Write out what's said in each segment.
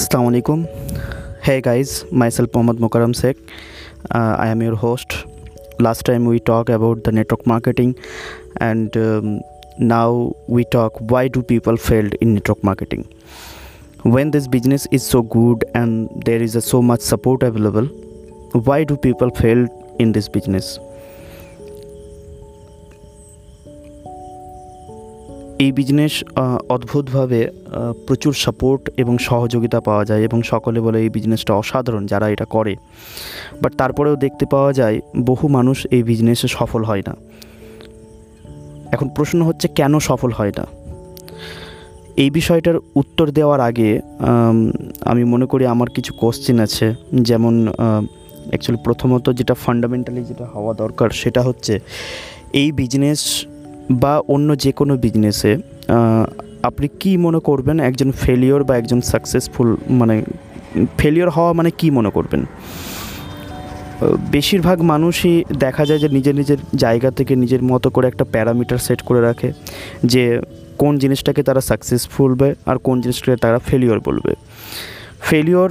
Assalamu alaikum. Hey guys, myself Mohammad Mukarram Sheikh. Uh, I am your host. Last time we talked about the network marketing, and um, now we talk why do people failed in network marketing. When this business is so good and there is so much support available, why do people fail in this business? এই business অদ্ভুতভাবে প্রচুর support এবং সহযোগিতা পাওয়া যায় এবং সকলে বলে এই বিজনেসটা অসাধারণ যারা এটা করে। বাট তারপরেও দেখতে পাওয়া যায়, বহু মানুষ এই বিজনেসে সফল হয় না। এখন প্রশ্ন হচ্ছে, কেন সফল হয় না? এই বিষয়টার উত্তর দেওয়ার আগে, আমি মনে করি আমার কিছু কোশ্চেন আছে। যেমন অ্যাকচুয়ালি প্রথমত যেটা ফান্ডামেন্টালি যেটা হওয়া দরকার সেটা হচ্ছে, এই বিজনেস বা অন্য যে কোনো বিজনেসে আপনি কি মনে করবেন একজন ফেলিওর বা একজন সাকসেসফুল মানে ফেলিওর হওয়া মানে কি মনে করবেন? বেশিরভাগ মানুষই দেখা যায় যে নিজের নিজের জায়গা থেকে নিজের মতো করে একটা প্যারামিটার সেট করে রাখে যে কোন জিনিসটাকে তারা সাকসেসফুল বলবে আর কোন জিনিসটাকে তারা ফেলিওর বলবে। ফেলিওর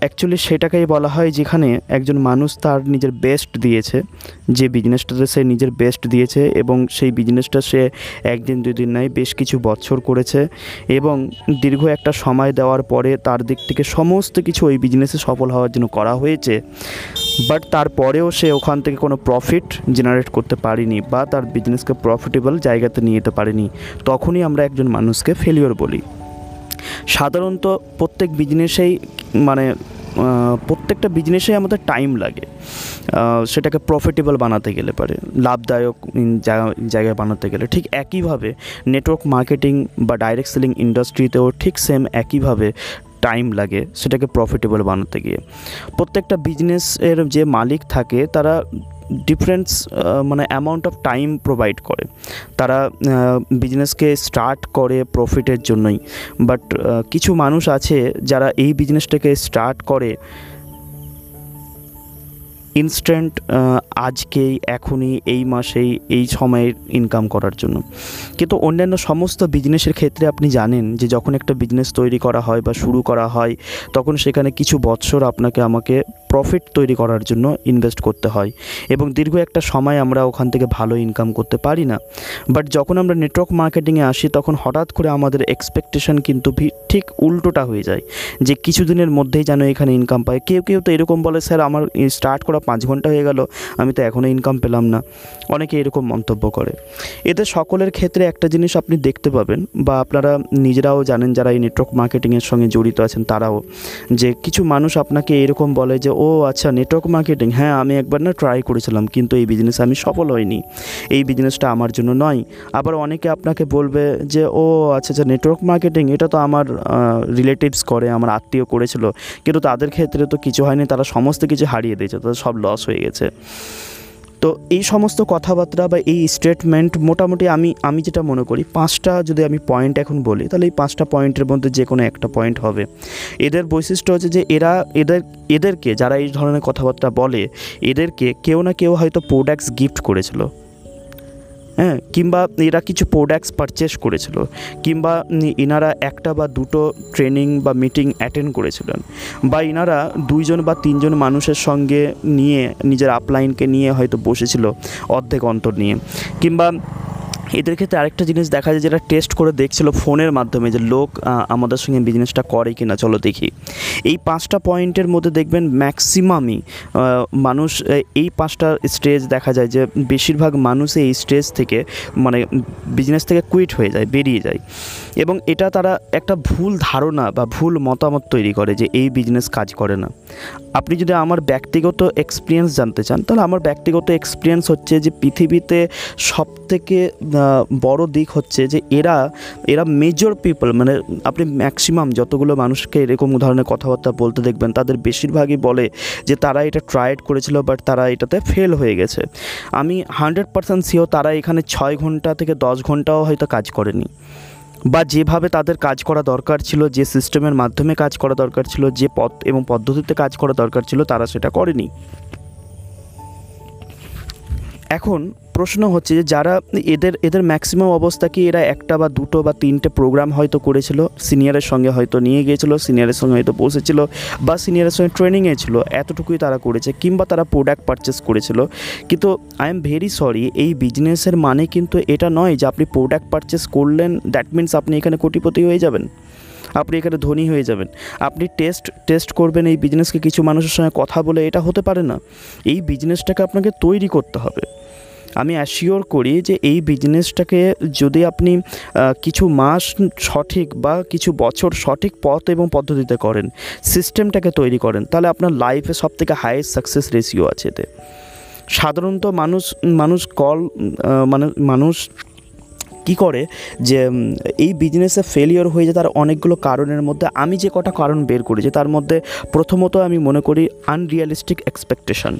অ্যাকচুয়ালি সেটাকেই বলা হয় যেখানে একজন মানুষ তার নিজের বেস্ট দিয়েছে, যে বিজনেসটাতে সে নিজের বেস্ট দিয়েছে এবং সেই বিজনেসটা সে একদিন দুই দিন নয় বেশ কিছু বছর করেছে এবং দীর্ঘ একটা সময় দেওয়ার পরে তার দিক থেকে সমস্ত কিছু ওই বিজনেসে সফল হওয়ার জন্য করা হয়েছে। বাট তারপরেও সে ওখান থেকে কোনো প্রফিট জেনারেট করতে পারেনি বা তার বিজনেসকে প্রফিটেবল জায়গাতে নিয়ে যেতে পারেনি। তখনই আমরা একজন মানুষকে ফেলিওর বলি। সাধারণত প্রত্যেক বিজনেসেই মানে প্রত্যেকটা বিজনেসেই আমাদের টাইম লাগে। সেটাকে প্রফিটেবল বানাতে গেলে পারে, লাভদায়ক জায়গায় বানাতে গেলে। ঠিক একইভাবে নেটওয়ার্ক মার্কেটিং বা ডাইরেক্ট সেলিং ইন্ডাস্ট্রিতেও ঠিক সেম একইভাবে টাইম লাগে সেটাকে প্রফিটেবল বানাতে গিয়ে। প্রত্যেকটা বিজনেসের যে মালিক থাকে, তারা ডিফারেন্স মানে অ্যামাউন্ট অফ টাইম প্রোভাইড করে। তারা বিজনেসকে স্টার্ট করে প্রফিটের জন্যই। বাট কিছু মানুষ আছে যারা এই বিজনেসটাকে স্টার্ট করে ইনস্ট্যান্ট আজকেই, এখনই, এই মাসেই, এই সময়ে ইনকাম করার জন্য। কিন্তু অন্যান্য সমস্ত বিজনেসের ক্ষেত্রে আপনি জানেন যে যখন একটা বিজনেস তৈরি করা হয় বা শুরু করা হয়, তখন সেখানে কিছু বছর আপনাকে আমাকে প্রফিট তৈরি করার জন্য ইনভেস্ট করতে হয় এবং দীর্ঘ একটা সময় আমরা ওখান থেকে ভালো ইনকাম করতে পারি না। বাট যখন আমরা নেটওয়ার্ক মার্কেটিংয়ে আসি, তখন হঠাৎ করে আমাদের এক্সপেকটেশন কিন্তু ঠিক উল্টোটা হয়ে যায় যে কিছুদিনের মধ্যেই যেন এখানে ইনকাম পায়। কেউ কেউ তো এরকম বলে, স্যার, আমার স্টার্ট করা পাঁচ ঘণ্টা হয়ে গেল, আমি তো এখনও ইনকাম পেলাম না। অনেকে এরকম মন্তব্য করে। এতে সকলের ক্ষেত্রে একটা জিনিস আপনি দেখতে পাবেন বা আপনারা নিজেরাও জানেন যারা এই নেটওয়ার্ক মার্কেটিংয়ের সঙ্গে জড়িত আছেন তারাও, যে কিছু মানুষ আপনাকে এরকম বলে যে, ও আচ্ছা নেটওয়ার্ক মার্কেটিং হ্যাঁ আমি একবার না ট্রাই করেছিলাম, কিন্তু এই বিজনেসে আমি সফল হইনি। এই বিজনেসটা আমার জন্য নয়। আবার অনেকে আপনাকে বলবে যে, ও আচ্ছা আচ্ছা নেটওয়ার্ক মার্কেটিং এটা তো আমার রিলেটিভস করে, আমার আত্মীয় করেছিল। কিন্তু তাদের ক্ষেত্রে তো কিছু হয়নি, তারা সমস্ত কিছু হারিয়ে দিয়েছে, তাদের সব লস হয়ে গেছে। তো এই সমস্ত কথাবার্তা বা এই স্টেটমেন্ট মোটামুটি আমি আমি যেটা মনে করি, পাঁচটা যদি আমি পয়েন্ট এখন বলি, তাহলে এই পাঁচটা পয়েন্টের মধ্যে যে কোনো একটা পয়েন্ট হবে। এদের বৈশিষ্ট্য হচ্ছে যে এরা, এদের, এদেরকে যারা এই ধরনের কথাবার্তা বলে, এদেরকে কেউ না কেউ হয়তো প্রোডাক্টস গিফট করেছিল। হ্যাঁ কিংবা এরা কিছু প্রোডাক্টস পারচেস করেছিল, কিংবা এনারা একটা বা দুটো ট্রেনিং বা মিটিং অ্যাটেন্ড করেছিলেন, বা এনারা দুইজন বা তিনজন মানুষের সঙ্গে নিয়ে, নিজের আপলাইনকে নিয়ে হয়তো বসেছিল অর্ধেক অন্তর নিয়ে, কিংবা এদের ক্ষেত্রে আরেকটা জিনিস দেখা যায় যেটা টেস্ট করে দেখছিল ফোনের মাধ্যমে যে লোক আমাদের সঙ্গে বিজনেসটা করে কি না চলো দেখি। এই পাঁচটা পয়েন্টের মধ্যে দেখবেন ম্যাক্সিমামই মানুষ এই পাঁচটা স্টেজ দেখা যায় যে বেশিরভাগ মানুষ এই স্টেজ থেকে মানে বিজনেস থেকে কুইট হয়ে যায়, বেরিয়ে যায়। এবং এটা তারা একটা ভুল ধারণা বা ভুল মতামত তৈরি করে যে এই বিজনেস কাজ করে না। আপনি যদি আমার ব্যক্তিগত এক্সপিরিয়েন্স জানতে চান, তাহলে আমার ব্যক্তিগত এক্সপিরিয়েন্স হচ্ছে যে পৃথিবীতে সবথেকে বড় দিক হচ্ছে যে এরা এরা মেজর পিপল মানে আপনি ম্যাক্সিমাম যতগুলো মানুষকে এরকম ধরনের কথাবার্তা বলতে দেখবেন, তাদের বেশিরভাগই বলে যে তারা এটা ট্রাইড করেছিল বাট তারা এটাতে ফেল হয়ে গেছে। আমি হান্ড্রেড পার্সেন্ট সিও তারা এখানে ছয় ঘণ্টা থেকে দশ ঘন্টাও হয়তো কাজ করেনি। বা যেভাবে তাদের কাজ করা দরকার ছিল, যে সিস্টেমের মাধ্যমে কাজ করা দরকার ছিল, যে পথ এবং পদ্ধতিতে কাজ করা দরকার ছিল, তারা সেটা করেনি। এখন প্রশ্ন হচ্ছে যে যারা এদের এদের ম্যাক্সিমাম অবস্থা কি? এরা একটা বা দুটো বা তিনটে প্রোগ্রাম হয়তো করেছিল সিনিয়রের সঙ্গে হয়তো নিয়ে গিয়েছিল সিনিয়রের সঙ্গে হয়তো বসেছিল বা সিনিয়রের সঙ্গে ট্রেনিংয়ে ছিল, এতটুকুই তারা করেছে কিংবা তারা প্রোডাক্ট পারচেস করেছিল। কিন্তু আই এম ভেরি সরি এই বিজনেসের মানে কিন্তু এটা নয় যে আপনি প্রোডাক্ট পারচেস করলেন দ্যাট মিন্স আপনি এখানে কোটিপতি হয়ে যাবেন। আপনি এখানে ধনী হয়ে যাবেন। আপনি টেস্ট টেস্ট করবেন এই বিজনেসকে কিছু মানুষের সঙ্গে কথা বলে এটা হতে পারে না। এই বিজনেসটাকে আপনাকে তৈরি করতে হবে। আমি অ্যাসিওর করি যে এই বিজনেসটাকে যদি আপনি কিছু মাস সঠিক বা কিছু বছর সঠিক পথ এবং পদ্ধতিতে করেন সিস্টেমটাকে তৈরি করেন, তাহলে আপনার লাইফে সব থেকে হাইয়েস্ট সাকসেস রেশিও আছে এতে। সাধারণত মানুষ মানুষ কল মানে মানুষ কী করে যে এই বিজনেসে ফেলিওর হয়ে যায় তার অনেকগুলো কারণের মধ্যে, আমি যে কটা কারণ বের করেছি তার মধ্যে প্রথমত আমি মনে করি আনরিয়ালিস্টিক এক্সপেকটেশন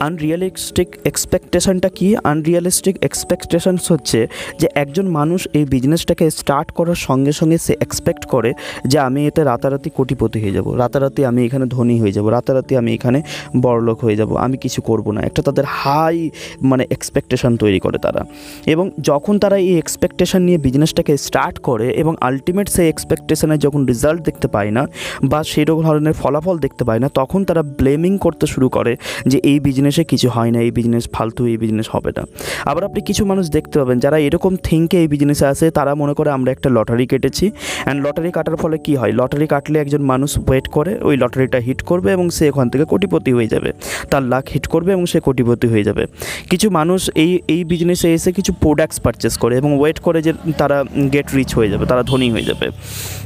আনরিয়ালিস্টিক এক্সপেকটেশনটা কি? আনরিয়ালিস্টিক এক্সপেকটেশনস হচ্ছে যে একজন মানুষ এই বিজনেসটাকে স্টার্ট করার সঙ্গে সঙ্গে সে এক্সপেক্ট করে যে আমি এতে রাতারাতি কোটিপতি হয়ে যাব। রাতারাতি আমি এখানে ধনী হয়ে যাব। রাতারাতি আমি এখানে বড়লোক হয়ে যাব। আমি কিছু করব না। একটা তাদের হাই মানে এক্সপেকটেশন তৈরি করে তারা। এবং যখন তারা এই এক্সপেকটেশন নিয়ে বিজনেসটাকে স্টার্ট করে এবং আলটিমেট সেই এক্সপেকটেশনের যখন রেজাল্ট দেখতে পায় না বা সেরকম ধরনের ফলাফল দেখতে পায় না, তখন তারা ব্লেমিং করতে শুরু করে যে এই বিজনেস বিজনেসে কিছু হয় না, এই বিজনেস ফালতু, এই বিজনেস হবে না। আবার আপনি কিছু মানুষ দেখতে পাবেন, যারা এরকম থিঙ্কে এই বিজনেসে আসে তারা মনে করে আমরা একটা লটারি কেটেছি। অ্যান্ড লটারি কাটার ফলে কি হয়? লটারি কাটলে একজন মানুষ ওয়েট করে, ওই লটারিটা হিট করবে এবং সে ওখান থেকে কোটিপতি হয়ে যাবে। তার লাখ হিট করবে এবং সে কোটিপতি হয়ে যাবে। কিছু মানুষ এই এই বিজনেসে এসে কিছু প্রোডাক্টস পারচেস করে এবং ওয়েট করে যে তারা গেট রিচ হয়ে যাবে, তারা ধনী হয়ে যাবে।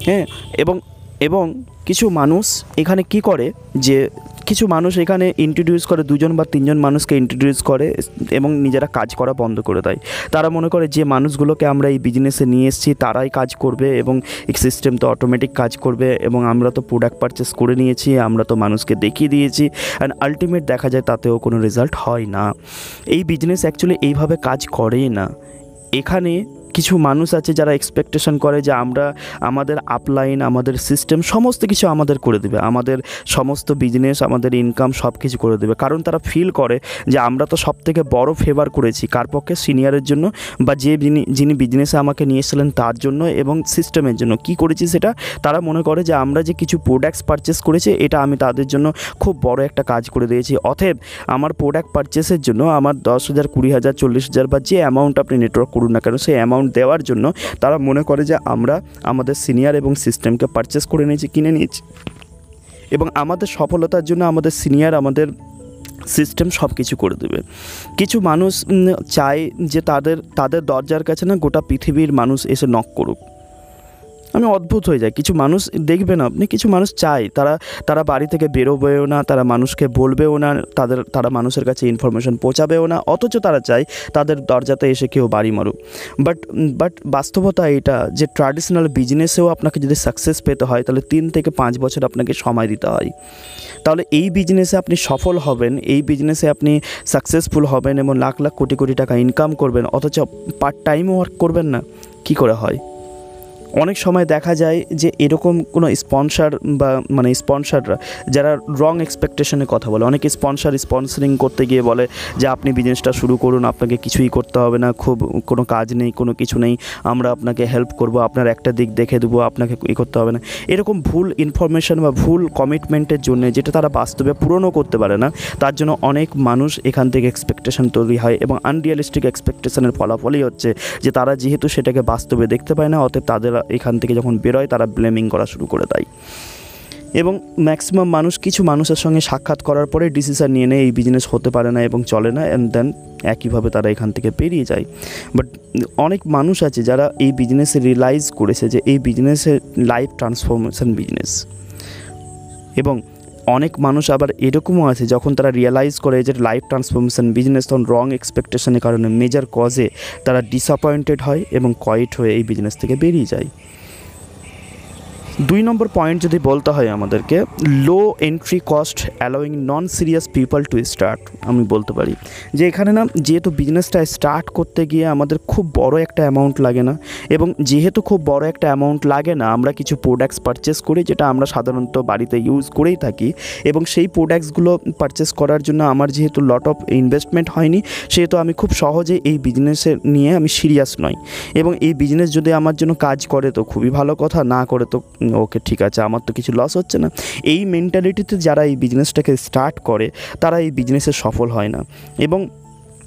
হ্যাঁ? এবং এবং কিছু মানুষ এখানে কি করে? যে কিছু মানুষ এখানে ইন্ট্রোডিউস করে, দুজন বা তিনজন মানুষকে ইন্ট্রোডিউস করে এবং নিজেরা কাজ করা বন্ধ করে দেয়। তারা মনে করে যে মানুষগুলোকে আমরা এই বিজনেসে নিয়ে এসেছি, তারাই কাজ করবে এবং এই সিস্টেম তো অটোমেটিক কাজ করবে এবং আমরা তো প্রোডাক্ট পারচেস করে নিয়েছি, আমরা তো মানুষকে দেখিয়ে দিয়েছি অ্যান্ড আলটিমেট দেখা যায় তাতেও কোনো রেজাল্ট হয় না। এই বিজনেস অ্যাকচুয়ালি এইভাবে কাজ করেই না। এখানে কিছু মানুষ আছে যারা এক্সপেকটেশন করে যে আমরা আমাদের আপলাইন আমাদের সিস্টেম সমস্ত কিছু আমাদের করে দেবে। আমাদের সমস্ত বিজনেস আমাদের ইনকাম সব কিছু করে দেবে। কারণ তারা ফিল করে যে আমরা তো সব থেকে বড় ফেভার করেছি কার পক্ষে সিনিয়রের জন্য বা যে যিনি বিজনেসে আমাকে নিয়ে এসেছিলেন তার জন্য এবং সিস্টেমের জন্য। কি করেছি সেটা? তারা মনে করে যে আমরা যে কিছু প্রোডাক্টস পারচেস করেছি, এটা আমি তাদের জন্য খুব বড় একটা কাজ করে দিয়েছি। অতএব আমার প্রোডাক্ট পারচেসের জন্য আমার দশ হাজার, কুড়ি হাজার, চল্লিশ হাজার বা যে অ্যামাউন্ট আপনি নেটওয়ার্ক করুন না কেন, সেই অ্যামাউন্ট ডিসকাউন্ট দেওয়ার জন্য তারা মনে করে যে আমরা আমাদের সিনিয়র এবং সিস্টেমকে পারচেস করে নিয়েছি, কিনে নিয়েছি। এবং আমাদের সফলতার জন্য আমাদের সিনিয়র আমাদের সিস্টেম সব কিছু করে দেবে। কিছু মানুষ চায় যে তাদের তাদের দরজার কাছে না গোটা পৃথিবীর মানুষ এসে নক করুক। আমি অদ্ভুত হয়ে যাই। কিছু মানুষ দেখবেন আপনি, কিছু মানুষ চায়। তারা তারা বাড়ি থেকে বেরোবেও না, তারা মানুষকে বলবেও না, তাদের, তারা মানুষের কাছে ইনফরমেশন পৌঁছাবেও না, অথচ তারা চায় তাদের দরজাতে এসে কেউ বাড়ি মারুক। বাট বাট বাস্তবতা এটা যে ট্র্যাডিশনাল বিজনেসেও আপনাকে যদি সাকসেস পেতে হয়, তাহলে তিন থেকে পাঁচ বছর আপনাকে সময় দিতে হয়। তাহলে এই বিজনেসে আপনি সফল হবেন, এই বিজনেসে আপনি সাকসেসফুল হবেন এবং লাখ লাখ, কোটি কোটি টাকা ইনকাম করবেন, অথচ পার্ট টাইম ওয়ার্ক করবেন না, কি করে হয়? অনেক সময় দেখা যায় যে এরকম কোনো স্পন্সার বা মানে স্পন্সাররা যারা রং এক্সপেকটেশনে কথা বলে, অনেকে স্পন্সার স্পন্সারিং করতে গিয়ে বলে যে আপনি বিজনেসটা শুরু করুন, আপনাকে কিছুই করতে হবে না, খুব কোনো কাজ নেই, কোনো কিছু নেই, আমরা আপনাকে হেল্প করব, আপনার একটা দিক দেখে দেবো, আপনাকে ই করতে হবে না। এরকম ভুল ইনফরমেশন বা ভুল কমিটমেন্টের জন্য যেটা তারা বাস্তবে পূরণও করতে পারে না, তার জন্য অনেক মানুষ এখান থেকে এক্সপেকটেশন তৈরি হয় এবং আনরিয়ালিস্টিক এক্সপেকটেশনের ফলাফলই হচ্ছে যে তারা যেহেতু সেটাকে বাস্তবে দেখতে পায় না, অতএব তাদের এখান থেকে যখন বেরোয়, তারা ব্লেমিং করা শুরু করে দেয়। এবং ম্যাক্সিমাম মানুষ কিছু মানুষের সঙ্গে সাক্ষাৎ করার পরে ডিসিশান নিয়ে নেয়, এই বিজনেস হতে পারে না এবং চলে না অ্যান্ড দেন একইভাবে তারা এখান থেকে পেরিয়ে যায়। বাট অনেক মানুষ আছে যারা এই বিজনেসে রিয়েলাইজ করেছে যে এই বিজনেসের লাইফ ট্রান্সফরমেশন বিজনেস এবং অনেক মানুষ আবার এরকমও আছে, যখন তারা রিয়েলাইজ করে যে লাইফ ট্রান্সফরমেশন বিজনেস তখন রং এক্সপেকটেশনের কারণে মেজার কজে তারা ডিসঅ্যাপয়েন্টেড হয় এবং কয়েট হয়ে এই বিজনেস থেকে বেরিয়ে যায়। দুই নম্বর পয়েন্ট যদি বলতে হয় আমাদেরকে low entry cost allowing non serious people to start আমি বলতে পারি। যে এখানে না, যেহেতু বিজনেসটা স্টার্ট করতে গিয়ে আমাদের খুব বড় একটা অ্যামাউন্ট লাগে না, এবং যেহেতু খুব বড় একটা অ্যামাউন্ট লাগে না, আমরা কিছু প্রোডাক্টস পারচেস করি যেটা আমরা সাধারণত বাড়িতে ইউজ করেই থাকি, এবং সেই প্রোডাক্টসগুলো পারচেস করার জন্য আমার যেহেতু লট অফ ইনভেস্টমেন্ট হয়নি, সেহেতু আমি খুব সহজে এই বিজনেসে নিয়ে আমি সিরিয়াস নই। এবং এই বিজনেস যদি আমার জন্য কাজ করে তো খুবই ভালো কথা, না করে তো ওকে ঠিক আছে, আমার তো কিছু লস হচ্ছে না। এই মেন্টালিটিতে যারা এই বিজনেসটাকে স্টার্ট করে, তারা এই বিজনেসে সফল হয় না। এবং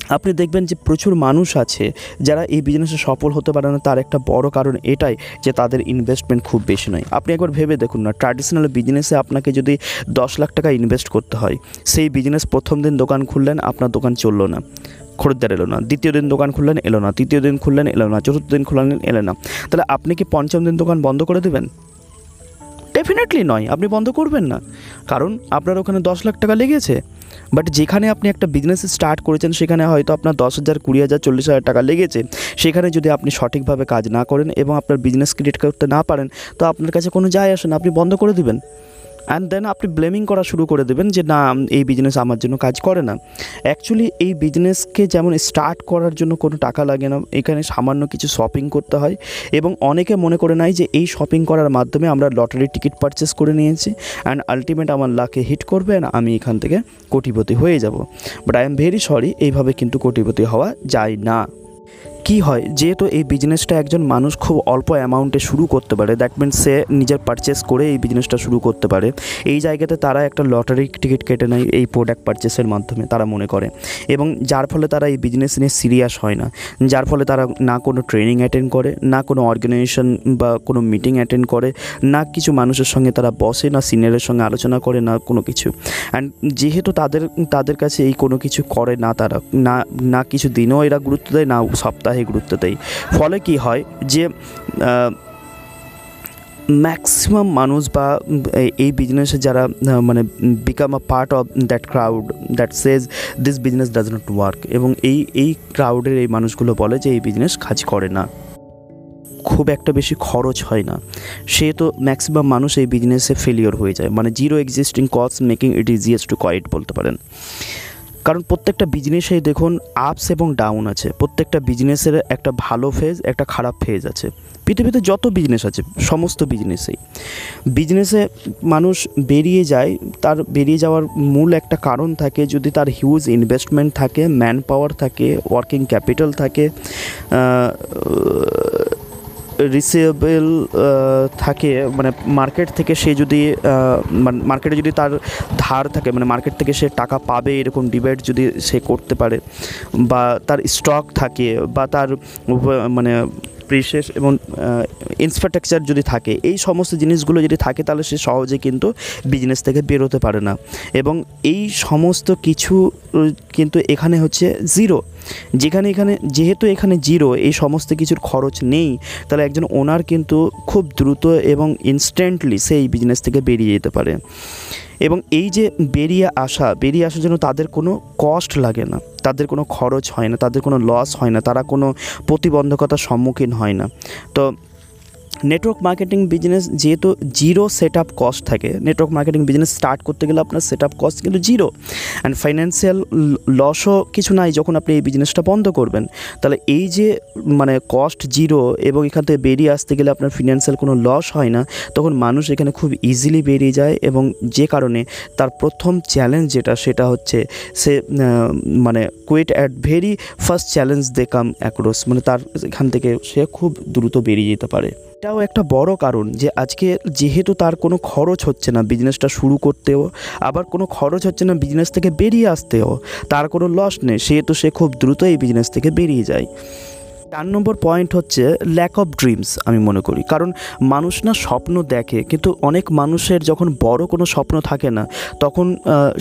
আপনি দেখবেন যে প্রচুর মানুষ আছে, যারা এই বিজনেসে সফল হতে পারে না, তার একটা বড় কারণ এটাই যে তাদের ইনভেস্টমেন্ট খুব বেশি নয়। আপনি একবার ভেবে দেখুন না ট্র্যাডিশনাল বিজনেসে আপনাকে যদি দশ লাখ টাকা ইনভেস্ট করতে হয়, সেই বিজনেস প্রথম দিন দোকান খুললেন, আপনার দোকান চলল না। খরিদ্দার এলো না, দ্বিতীয় দিন দোকান খুললেন, এলো না, তৃতীয় দিন খুললেন, এলো না, চতুর্থ দিন খুললেন, এলো না। তাহলে আপনি কি পঞ্চম দিন দোকান বন্ধ করে দেবেন? ডেফিনেটলি নয়, আপনি বন্ধ করবেন না। কারণ আপনার ওখানে দশ লাখ টাকা লেগেছে। বাট যেখানে আপনি একটা বিজনেস স্টার্ট করেছেন, সেখানে হয়তো আপনার দশ হাজার, কুড়ি হাজার, চল্লিশ হাজার টাকা লেগেছে। সেখানে যদি আপনি সঠিকভাবে কাজ না করেন এবং আপনার বিজনেস ক্রিয়েট করতে না পারেন, তো আপনার কাছে কোনো যায় আসে না। আপনি বন্ধ করে দিবেন। অ্যান্ড দেন আপনি ব্লেমিং করা শুরু করে দেবেন যে, না, এই বিজনেস আমার জন্য কাজ করে না। অ্যাকচুয়ালি এই বিজনেসকে যেমন স্টার্ট করার জন্য কোনো টাকা লাগে না, এখানে সামান্য কিছু শপিং করতে হয়। এবং অনেকে মনে করে নেয় যে, এই শপিং করার মাধ্যমে আমরা লটারির টিকিট পারচেস করে নিয়েছি অ্যান্ড আলটিমেট আমার লাকে হিট করবে অ্যান্ড আমি এখান থেকে কোটিপতি হয়ে যাব। But I am very sorry এইভাবে কিন্তু কোটিপতি হওয়া যায় না। কি হয়? যেহেতু এই বিজনেসটা একজন মানুষ খুব অল্প অ্যামাউন্টে শুরু করতে পারে দ্যাট মিনস সে নিজের পারচেস করে এই বিজনেসটা শুরু করতে পারে। এই জায়গাতে তারা একটা লটারি টিকিট কেটে নেয় এই প্রোডাক্ট পারচেসের মাধ্যমে, তারা মনে করে। এবং যার ফলে তারা এই বিজনেস নিয়ে সিরিয়াস হয় না। যার ফলে তারা না কোনো ট্রেনিং অ্যাটেন্ড করে, না কোনো অর্গানাইজেশন বা কোনো মিটিং অ্যাটেন্ড করে, না কিছু মানুষের সঙ্গে তারা বসে, না সিনিয়রের সঙ্গে আলোচনা করে, না কোনো কিছু। অ্যান্ড যেহেতু তাদের তাদের কাছে এই কোনো কিছু করে না তারা, না না কিছু দিনও এরা গুরুত্ব দেয়, না সপ্তাহে গুরুত্ব দেয়। ফলে কি হয় যে ম্যাক্সিমাম মানুষ বা, এই- বিজনেসে যারা মানে become a part of that crowd that says this business does not work এবং এই এই ক্রাউডের এই মানুষগুলো বলে যে এই বিজনেস কাজ করে না। খুব একটা বেশি খরচ হয় না। সে তো ম্যাক্সিমাম মানুষ এই বিজনেসে ফেলিওর হয়ে যায়। মানে zero existing cost making it easiest to quite বলতে পারেন। কারণ প্রত্যেকটা বিজনেসেই দেখুন আপস এবং ডাউন আছে। প্রত্যেকটা বিজনেসের একটা ভালো ফেজ একটা খারাপ ফেজ আছে। পৃথিবীতে যত বিজনেস আছে, সমস্ত বিজনেসেই বিজনেসে মানুষ বেরিয়ে যায়, তার বেরিয়ে যাওয়ার মূল একটা কারণ থাকে, যদি তার হিউজ ইনভেস্টমেন্ট থাকে ম্যান পাওয়ার থাকে ওয়ার্কিং ক্যাপিটাল থাকে রিসেবেল থাকে মানে মার্কেট থেকে সে যদি মানে মার্কেটে যদি তার ধার থাকে মানে মার্কেট থেকে সে টাকা পাবে এরকম ডিবেট যদি সে করতে পারে, বা তার স্টক থাকে, বা তার মানে প্রিসেস এবং ইনফ্রাস্ট্রাকচার যদি থাকে, এই সমস্ত জিনিসগুলো যদি থাকে, তাহলে সে সহজে কিন্তু বিজনেস থেকে বেরোতে পারে না। এবং এই সমস্ত কিছু, কিন্তু এখানে হচ্ছে জিরো যেখানে এখানে, যেহেতু এখানে জিরো, এই সমস্ত কিছুর খরচ নেই, তাহলে একজন ওনার কিন্তু খুব দ্রুত এবং ইনস্ট্যান্টলি সেই বিজনেস থেকে বেরিয়ে যেতে পারে। এবং এই যে বেরিয়ে আসা, বেরিয়ে আসার জন্য তাদের কোনো কস্ট লাগে না, তাদের কোনো খরচ হয় না, তাদের কোনো লস হয় না, তারা কোনো প্রতিবন্ধকতার সম্মুখীন হয় না। তো নেটওয়ার্ক মার্কেটিং বিজনেস যেহেতু জিরো সেট আপ কস্ট থাকে নেটওয়ার্ক মার্কেটিং বিজনেস স্টার্ট করতে গেলে আপনার সেট আপ কস্ট কিন্তু জিরো অ্যান্ড ফাইন্যান্সিয়াল লসও কিছু নাই যখন আপনি এই বিজনেসটা বন্ধ করবেন। তাহলে এই যে মানে কস্ট জিরো এবং এখান থেকে বেরিয়ে আসতে গেলে আপনার ফিনান্সিয়াল কোনো লস হয় না, তখন মানুষ এখানে খুব ইজিলি বেরিয়ে যায় এবং যে কারণে তার প্রথম চ্যালেঞ্জ যেটা, সেটা হচ্ছে সে মানে quite at very first challenge they come across মানে তার এখান থেকে সে খুব দ্রুত বেরিয়ে যেতে পারে। এটাও একটা বড় কারণ যে আজকে যেহেতু তার কোনো খরচ হচ্ছে না বিজনেসটা শুরু করতেও, আবার কোনো খরচ হচ্ছে না বিজনেস থেকে বেরিয়ে আসতেও, তার কোনো লস নেই সেহেতু সে খুব দ্রুত এই বিজনেস থেকে বেরিয়ে যায়। চার নম্বর পয়েন্ট হচ্ছে ল্যাক অফ ড্রিমস আমি মনে করি। কারণ মানুষ না স্বপ্ন দেখে, কিন্তু অনেক মানুষের যখন বড় কোনো স্বপ্ন থাকে না, তখন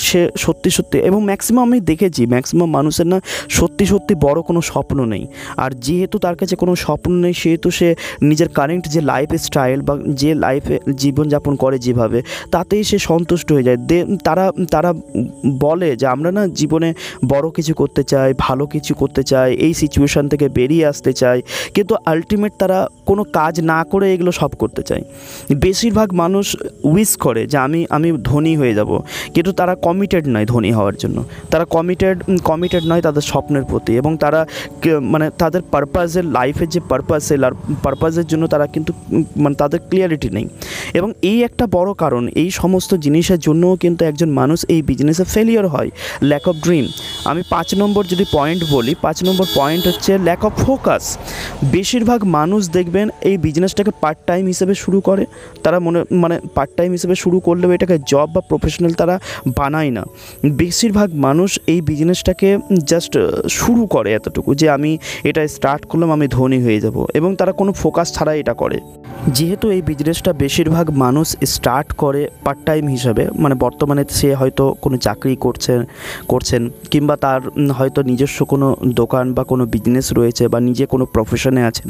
সে সত্যি সত্যি, এবং ম্যাক্সিমাম আমি দেখেছি ম্যাক্সিমাম মানুষের না সত্যি সত্যি বড় কোনো স্বপ্ন নেই। আর যেহেতু তার কাছে কোনো স্বপ্ন নেই, সেহেতু সে নিজের কারেন্ট যে লাইফ স্টাইল বা যে লাইফে জীবনযাপন করে যেভাবে, তাতেই সে সন্তুষ্ট হয়ে যায়। দে তারা তারা বলে যে আমরা না জীবনে বড় কিছু করতে চাই, ভালো কিছু করতে চাই, এই সিচুয়েশান থেকে বেরিয়ে আসতে আসতে চায়। কিন্তু আলটিমেট তারা কোনো কাজ না করে এগুলো সব করতে চায়। বেশিরভাগ মানুষ উইশ করে যে আমি আমি ধনী হয়ে যাব। কিন্তু তারা কমিটেড নয় ধনী হওয়ার জন্য। তারা কমিটেড কমিটেড নয় তাদের স্বপ্নের প্রতি। এবং তারা মানে তাদের পারপাসের লাইফের যে পারপাস সেই পারপাসের জন্য তারা কিন্তু মানে তাদের ক্লিয়ারিটি নেই। এবং এই একটা বড় কারণ, এই সমস্ত জিনিসের জন্যও কিন্তু একজন মানুষ এই বিজনেসে ফেলিওর হয়। ল্যাক অফ ড্রিম আমি পাঁচ নম্বর যদি পয়েন্ট বলি, পাঁচ নম্বর পয়েন্ট হচ্ছে ল্যাক অফ ফোকাস বেশিরভাগ মানুষ দেখবেন এই বিজনেসটাকে পার্ট টাইম হিসেবে শুরু করে। তারা মনে মানে পার্ট টাইম হিসেবে শুরু করলেও এটাকে জব বা প্রফেশনাল তারা বানায় না। বেশিরভাগ মানুষ এই বিজনেসটাকে জাস্ট শুরু করে এতটুকু যে আমি এটা স্টার্ট করলাম, আমি ধনী হয়ে যাব। এবং তারা কোনো ফোকাস ছাড়া এটা করে। যেহেতু এই বিজনেসটা বেশিরভাগ মানুষ স্টার্ট করে পার্ট টাইম হিসাবে মানে বর্তমানে সে হয়তো কোনো চাকরি করছেন করছেন কিংবা তার হয়তো নিজস্ব কোনো দোকান বা কোনো বিজনেস রয়েছে বা নিজে কোনো প্রফেশনে আছেন।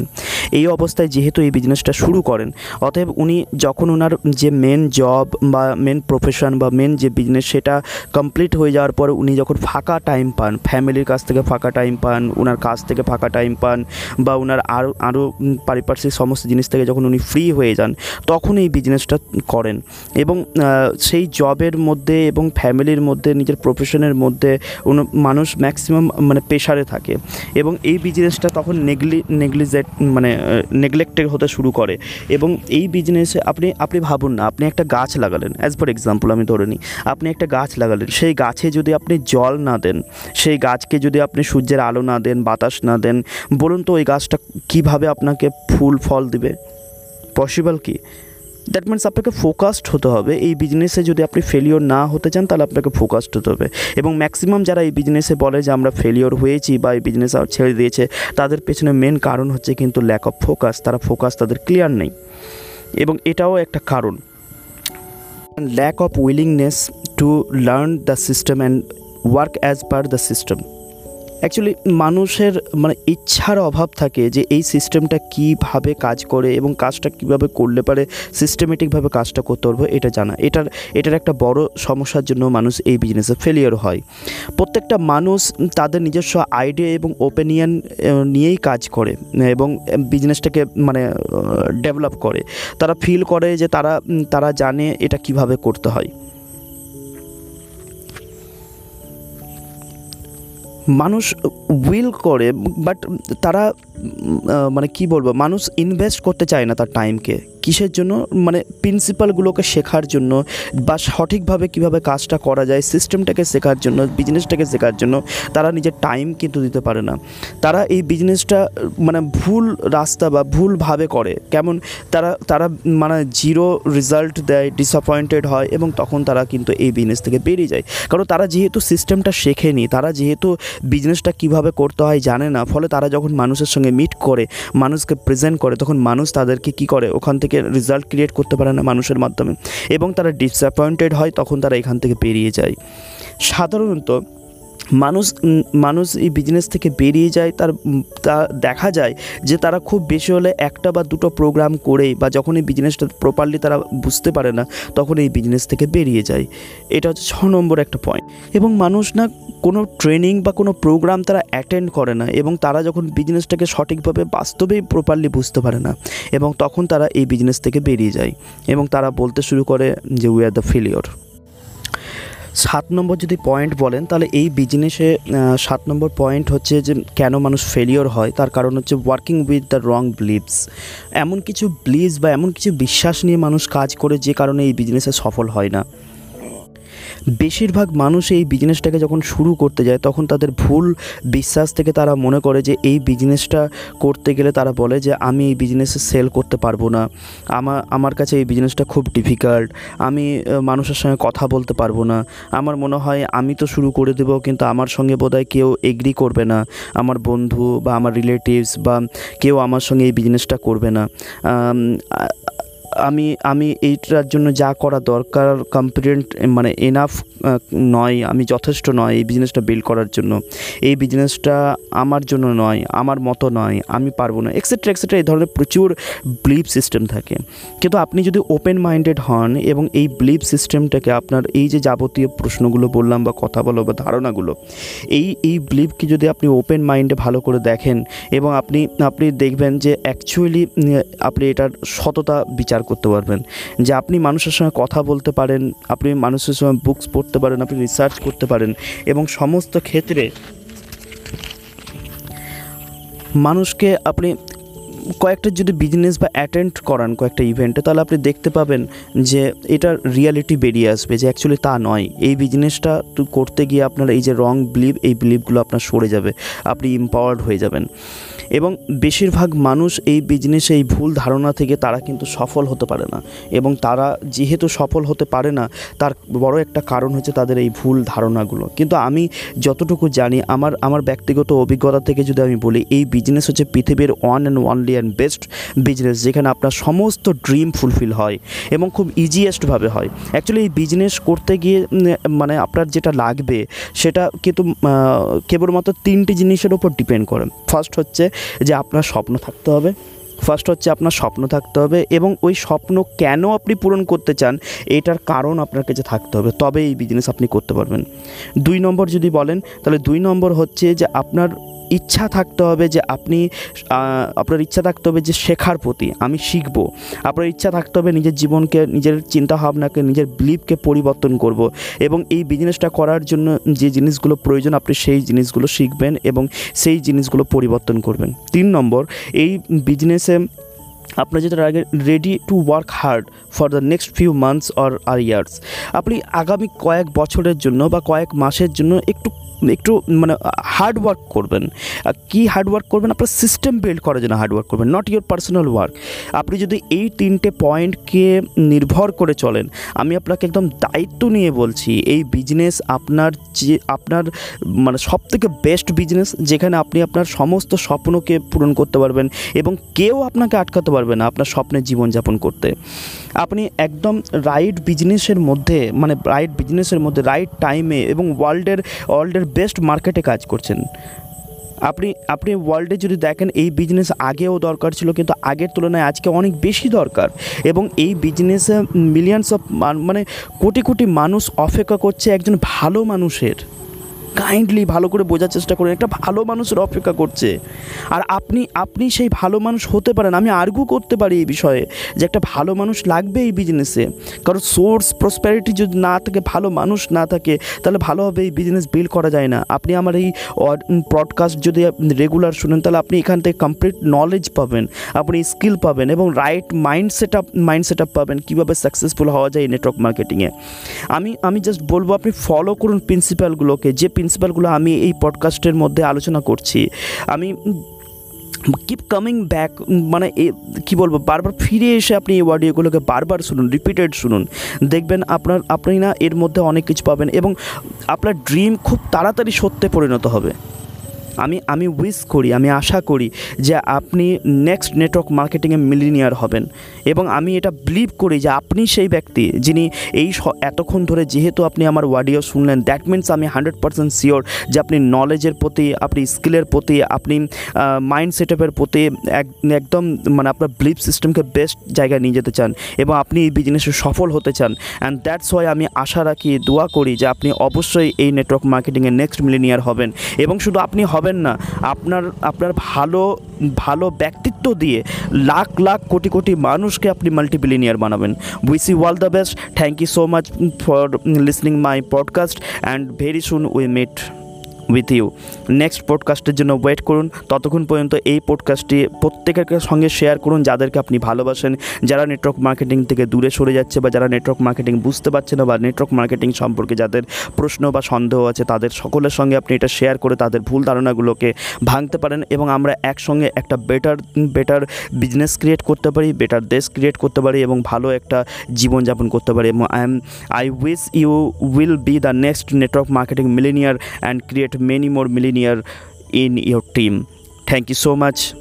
এই অবস্থায় যেহেতু এই বিজনেসটা শুরু করেন, অতএব উনি যখন ওনার যে মেন জব বা মেন প্রফেশন বা মেন যে বিজনেস সেটা কমপ্লিট হয়ে যাওয়ার পর উনি যখন ফাঁকা টাইম পান ফ্যামিলির কাছ থেকে ফাঁকা টাইম পান ওনার কাজ থেকে ফাঁকা টাইম পান বা ওনার আরও আরও পারিপার্শ্বিক সমস্ত জিনিস থেকে যখন উনি ফ্রি হয়ে যান, তখন এই বিজনেসটা করেন। এবং সেই জবের মধ্যে এবং ফ্যামিলির মধ্যে, নিজের প্রফেশনের মধ্যে মানুষ ম্যাক্সিমাম মানে প্রেশারে থাকে। এবং এই বিজনেসটা তখন নেগলি নেগলিজেট মানে নেগলেক্টেড হতে শুরু করে। এবং এই বিজনেসে আপনি আপনি ভাবুন না, আপনি একটা গাছ লাগালেন। অ্যাজ ফর এক্সাম্পল আমি ধরে নিই, আপনি একটা গাছ লাগালেন। সেই গাছে যদি আপনি জল না দেন, সেই গাছকে যদি আপনি সূর্যের আলো না দেন, বাতাস না দেন, বলুন তো ওই গাছটা কীভাবে আপনাকে ফুল, ফল দিবে? পসিবল কি? দ্যাট মিনস আপনাকে ফোকাসড হতে হবে। এই বিজনেসে যদি আপনি ফেলিওর না হতে চান, তাহলে আপনাকে ফোকাসড হতে হবে। এবং ম্যাক্সিমাম যারা এই বিজনেসে বলে যে আমরা ফেলিওর হয়েছি বা এই বিজনেস ছেড়ে দিয়েছে, তাদের পেছনে মেন কারণ হচ্ছে কিন্তু ল্যাক অফ ফোকাস তারা ফোকাস তাদের ক্লিয়ার নেই। এবং এটাও একটা কারণ। Lack of willingness to learn the system and work as per the system actually মানুষের মানে ইচ্ছার অভাব থাকে যে এই সিস্টেমটা কীভাবে কাজ করে এবং কাজটা কীভাবে করলে পারে সিস্টেমেটিকভাবে কাজটা করতে পারব, এটা জানা। এটার এটার একটা বড় সমস্যার জন্য মানুষ এই বিজনেসে ফেলিয়ার হয়। প্রত্যেকটা মানুষ তাদের নিজস্ব আইডিয়া এবং ওপিনিয়ন নিয়েই কাজ করে এবং বিজনেসটাকে মানে ডেভেলপ করে। তারা ফিল করে যে তারা তারা জানে এটা কীভাবে করতে হয়। মানুষ উইল করে বাট তারা মানে কি বলব, মানুষ ইনভেস্ট করতে চায় না তার টাইমকে কিসের জন্য? মানে প্রিন্সিপালগুলোকে শেখার জন্য বা সঠিকভাবে কীভাবে কাজটা করা যায় সিস্টেমটাকে শেখার জন্য বিজনেসটাকে শেখার জন্য তারা নিজের টাইম কিন্তু দিতে পারে না। তারা এই বিজনেসটা মানে ভুল রাস্তা বা ভুলভাবে করে। কেমন? তারা তারা মানে জিরো রেজাল্ট দেয় ডিসঅ্যাপয়েন্টেড হয় এবং তখন তারা কিন্তু এই বিজনেস থেকে বেরিয়ে যায়। কারণ তারা যেহেতু সিস্টেমটা শেখেনি, তারা যেহেতু বিজনেসটা কীভাবে করতে হয় জানে না, ফলে তারা যখন মানুষের সঙ্গে মিট করে, মানুষকে প্রেজেন্ট করে, তখন মানুষ তাদেরকে কি করে? ওখান থেকে রেজাল্ট ক্রিয়েট করতে পারে না মানুষের মাধ্যমে। এবং তারা ডিসঅ্যাপয়েন্টেড হয়, তখন তারা এখান থেকে পেরিয়ে যায়। সাধারণত মানুষ মানুষ এই বিজনেস থেকে বেরিয়ে যায়, তার তা দেখা যায় যে তারা খুব বেশি হলে একটা বা দুটো প্রোগ্রাম করে বা যখন এই বিজনেসটা প্রপারলি তারা বুঝতে পারে না, তখন এই বিজনেস থেকে বেরিয়ে যায়। এটা হচ্ছে ছ নম্বর একটা পয়েন্ট এবং মানুষ না কোনো ট্রেনিং বা কোনো প্রোগ্রাম তারা অ্যাটেন্ড করে না এবং তারা যখন বিজনেসটাকে সঠিকভাবে বাস্তবেই প্রপারলি বুঝতে পারে না এবং তখন তারা এই বিজনেস থেকে বেরিয়ে যায় এবং তারা বলতে শুরু করে যে উই আর দ্য ফেলিওর সাত নম্বর যদি পয়েন্ট বলেন, তাহলে এই বিজনেসে সাত নম্বর পয়েন্ট হচ্ছে যে কেন মানুষ ফেলিওর হয়, তার কারণ হচ্ছে working with the wrong beliefs এমন কিছু বিলিভস বা এমন কিছু বিশ্বাস নিয়ে মানুষ কাজ করে যে কারণে এই বিজনেসে সফল হয় না। বেশিরভাগ মানুষ এই বিজনেসটাকে যখন শুরু করতে যায়, তখন তাদের ভুল বিশ্বাস থেকে তারা মনে করে যে এই বিজনেসটা করতে গেলে তারা বলে যে আমি এই বিজনেসে সেল করতে পারব না। আমার আমার কাছে এই বিজনেসটা খুব ডিফিকাল্ট আমি মানুষের সঙ্গে কথা বলতে পারব না। আমার মনে হয় আমি তো শুরু করে দেবো, কিন্তু আমার সঙ্গে বোধহয় কেউ এগ্রি করবে না। আমার বন্ধু বা আমার রিলেটিভস বা কেউ আমার সঙ্গে এই বিজনেসটা করবে না। আম, আমি এইটার জন্য যা করা দরকার কম্পিটেন্ট মানে এনাফ নয় আমি যথেষ্ট নয় এই বিজনেসটা বিল্ড করার জন্য। এই বিজনেসটা আমার জন্য নয় আমার মতো নয় আমি পারব না এক্সেট্রা এক্সেট্রা এই ধরনের প্রচুর বিলিভ সিস্টেম থাকে। কিন্তু আপনি যদি ওপেন মাইন্ডেড হন এবং এই বিলিভ সিস্টেমটাকে আপনার এই যে যাবতীয় প্রশ্নগুলো বললাম বা কথা বলো বা ধারণাগুলো এই এই বিলিভকে যদি আপনি ওপেন মাইন্ডে ভালো করে দেখেন এবং আপনি আপনি দেখবেন যে অ্যাকচুয়ালি আপনি এটার সততা বিচার করতে পারবেন। যে আপনি মানুষের সঙ্গে কথা বলতে পারেন, আপনি মানুষের সঙ্গে বুকস পড়তে পারেন, আপনি রিসার্চ করতে পারেন এবং সমস্ত ক্ষেত্রে মানুষকে আপনি কয়েকটা যদি বিজনেস বা অ্যাটেন্ড করান কয়েকটা ইভেন্টে তাহলে আপনি দেখতে পাবেন যে এটার রিয়ালিটি বেরিয়ে আসবে যে অ্যাকচুয়ালি তা নয়। এই বিজনেসটা করতে গিয়ে আপনার এই যে রং বিলিভ এই বিলিভগুলো আপনার সরে যাবে, আপনি এম্পাওয়ার্ড হয়ে যাবেন। এবং বেশিরভাগ মানুষ এই বিজনেসে এই ভুল ধারণা থেকে তারা কিন্তু সফল হতে পারে না এবং তারা যেহেতু সফল হতে পারে না, তার বড় একটা কারণ হচ্ছে তাদের এই ভুল ধারণাগুলো। কিন্তু আমি যতটুকু জানি, আমার আমার ব্যক্তিগত অভিজ্ঞতা থেকে যদি আমি বলি, এই বিজনেস হচ্ছে পৃথিবীর one and only and best business যেখানে আপনার সমস্ত ড্রিম ফুলফিল হয় এবং খুব ইজিয়েস্টভাবে হয়। অ্যাকচুয়ালি এই বিজনেস করতে গিয়ে মানে আপনার যেটা লাগবে, সেটা কিন্তু কেবলমাত্র তিনটি জিনিসের উপর ডিপেন্ড করে। ফার্স্ট হচ্ছে যে আপনার স্বপ্ন থাকতে হবে। ফার্স্ট হচ্ছে আপনার স্বপ্ন থাকতে হবে এবং ওই স্বপ্ন কেন আপনি পূরণ করতে চান, এটার কারণ আপনার কাছে থাকতে হবে। তবে এই বিজনেস আপনি করতে পারবেন। দুই নম্বর যদি বলেন, তাহলে দুই নম্বর হচ্ছে যে আপনার ইচ্ছা থাকতে হবে যে আপনি আপনার ইচ্ছা থাকতে হবে যে শেখার প্রতি, আমি শিখব। আপনার ইচ্ছা থাকতে হবে নিজের জীবনকে, নিজের চিন্তাভাবনাকে, নিজের বিলিভকে পরিবর্তন করব এবং এই বিজনেসটা করার জন্য যে জিনিসগুলো প্রয়োজন, আপনি সেই জিনিসগুলো শিখবেন এবং সেই জিনিসগুলো পরিবর্তন করবেন। তিন নম্বর, এই বিজনেসে আপনার যেটা আগে ready to work hard for the next few months or R years আপনি আগামী কয়েক বছরের জন্য বা কয়েক মাসের জন্য একটু একটু মানে হার্ড ওয়ার্ক করবেন। কি হার্ড ওয়ার্ক করবেন? আপনার সিস্টেম বিল্ড করার জন্য হার্ড ওয়ার্ক করবেন নট ইউর পার্সোনাল ওয়ার্ক আপনি যদি এই তিনটে পয়েন্টকে নির্ভর করে চলেন, আমি আপনাকে একদম দায়িত্ব নিয়ে বলছি, এই বিজনেস আপনার যে, আপনার মানে সব থেকে বেস্ট বিজনেস যেখানে আপনি আপনার সমস্ত স্বপ্নকে পূরণ করতে পারবেন এবং কেউ আপনাকে আটকাতে পারবে না আপনার স্বপ্নের জীবনযাপন করতে। আপনি একদম রাইট বিজনেসের মধ্যে মানে রাইট বিজনেসের মধ্যে রাইট টাইমে এবং ওয়ার্ল্ডের ওয়ার্ল্ডের বেস্ট মার্কেটে কাজ করছেন। আপনি আপনি ওয়ার্ল্ডে যদি দেখেন, এই বিজনেস আগেও দরকার ছিল, কিন্তু আগের তুলনায় আজকে অনেক বেশি দরকার। এবং এই বিজনেসে মিলিয়নস অফ মানে কোটি কোটি মানুষ অপেক্ষা করছে একজন ভালো মানুষের। কাইন্ডলি ভালো করে বোঝার চেষ্টা করুন। একটা ভালো মানুষের অপেক্ষা করছে। আর আপনি আপনি সেই ভালো মানুষ হতে পারেন। আমি আর্গু করতে পারি এই বিষয়ে যে একটা ভালো মানুষ লাগবে এই বিজনেসে কারণ সোর্স প্রসপ্যারিটি যদি না থাকে, ভালো মানুষ না থাকে, তাহলে ভালোভাবে এই বিজনেস বিল্ড করা যায় না। আপনি আমার এই পডকাস্ট যদি রেগুলার শুনেন, তাহলে আপনি এখান থেকে কমপ্লিট নলেজ পাবেন, আপনি স্কিল পাবেন এবং right mind set up mind set up পাবেন কীভাবে সাকসেসফুল হওয়া যায় নেটওয়ার্ক মার্কেটিংয়ে আমি আমি জাস্ট বলব, আপনি ফলো করুন প্রিন্সিপালগুলোকে যে প্রিন্সিপালগুলো আমি এই পডকাস্টের মধ্যে আলোচনা করছি। আমি কিপ কামিং ব্যাক মানে এ, কী বলব, বারবার ফিরে এসে আপনি এই অডিওগুলোকে বারবার শুনুন রিপিটেড শুনুন। দেখবেন আপনার, আপনি না এর মধ্যে অনেক কিছু পাবেন এবং আপনার ড্রিম খুব তাড়াতাড়ি সত্যে পরিণত হবে। আমি আমি উইশ করি, আমি আশা করি যে আপনি নেক্সট নেটওয়ার্ক মার্কেটিংয়ে মিলিনিয়ার হবেন। এবং আমি এটা বিলিভ করি যে আপনি সেই ব্যক্তি যিনি এই এতক্ষণ ধরে যেহেতু আপনি আমার অডিও শুনলেন দ্যাট মিনস আমি হান্ড্রেড পার্সেন্ট শিওর যে আপনি নলেজের প্রতি, আপনি স্কিলের প্রতি, আপনি মাইন্ড সেট আপের প্রতি একদম মানে আপনার বিলিভ সিস্টেমকে বেস্ট জায়গায় নিয়ে যেতে চান এবং আপনি এই বিজনেসে সফল হতে চান। অ্যান্ড দ্যাটস ওয়াই আমি আশা রাখি, দোয়া করি যে আপনি অবশ্যই এই নেটওয়ার্ক মার্কেটিংয়ে নেক্সট মিলিনিয়ার হবেন। এবং শুধু আপনি হবেন হবেন না। আপনার আপনার ভালো ভালো ব্যক্তিত্ব দিয়ে লাখ লাখ কোটি কোটি মানুষকে আপনি মাল্টিবিলিনিয়ার বানাবেন। Wish you all the best thank you so much for listening my podcast and very soon we meet with you next পডকাস্টের জন্য ওয়েট করুন। ততক্ষণ পর্যন্ত এই পডকাস্টটি প্রত্যেকের সঙ্গে শেয়ার করুন, যাদেরকে আপনি ভালোবাসেন। যারা নেটওয়ার্ক মার্কেটিং থেকে দূরে সরে যাচ্ছে বা যারা নেটওয়ার্ক মার্কেটিং বুঝতে পারছে না বা নেটওয়ার্ক মার্কেটিং সম্পর্কে যাদের প্রশ্ন বা সন্দেহ আছে, তাদের সকলের সঙ্গে আপনি এটা শেয়ার করে তাদের ভুল ধারণাগুলোকে ভাঙতে পারেন এবং আমরা একসঙ্গে একটা বেটার বেটার বিজনেস ক্রিয়েট করতে পারি বেটার দেশ ক্রিয়েট করতে পারি এবং ভালো একটা জীবনযাপন করতে পারি। এবং I am I wish you will be the next network marketing millionaire and create many more millionaire in your team. Thank you so much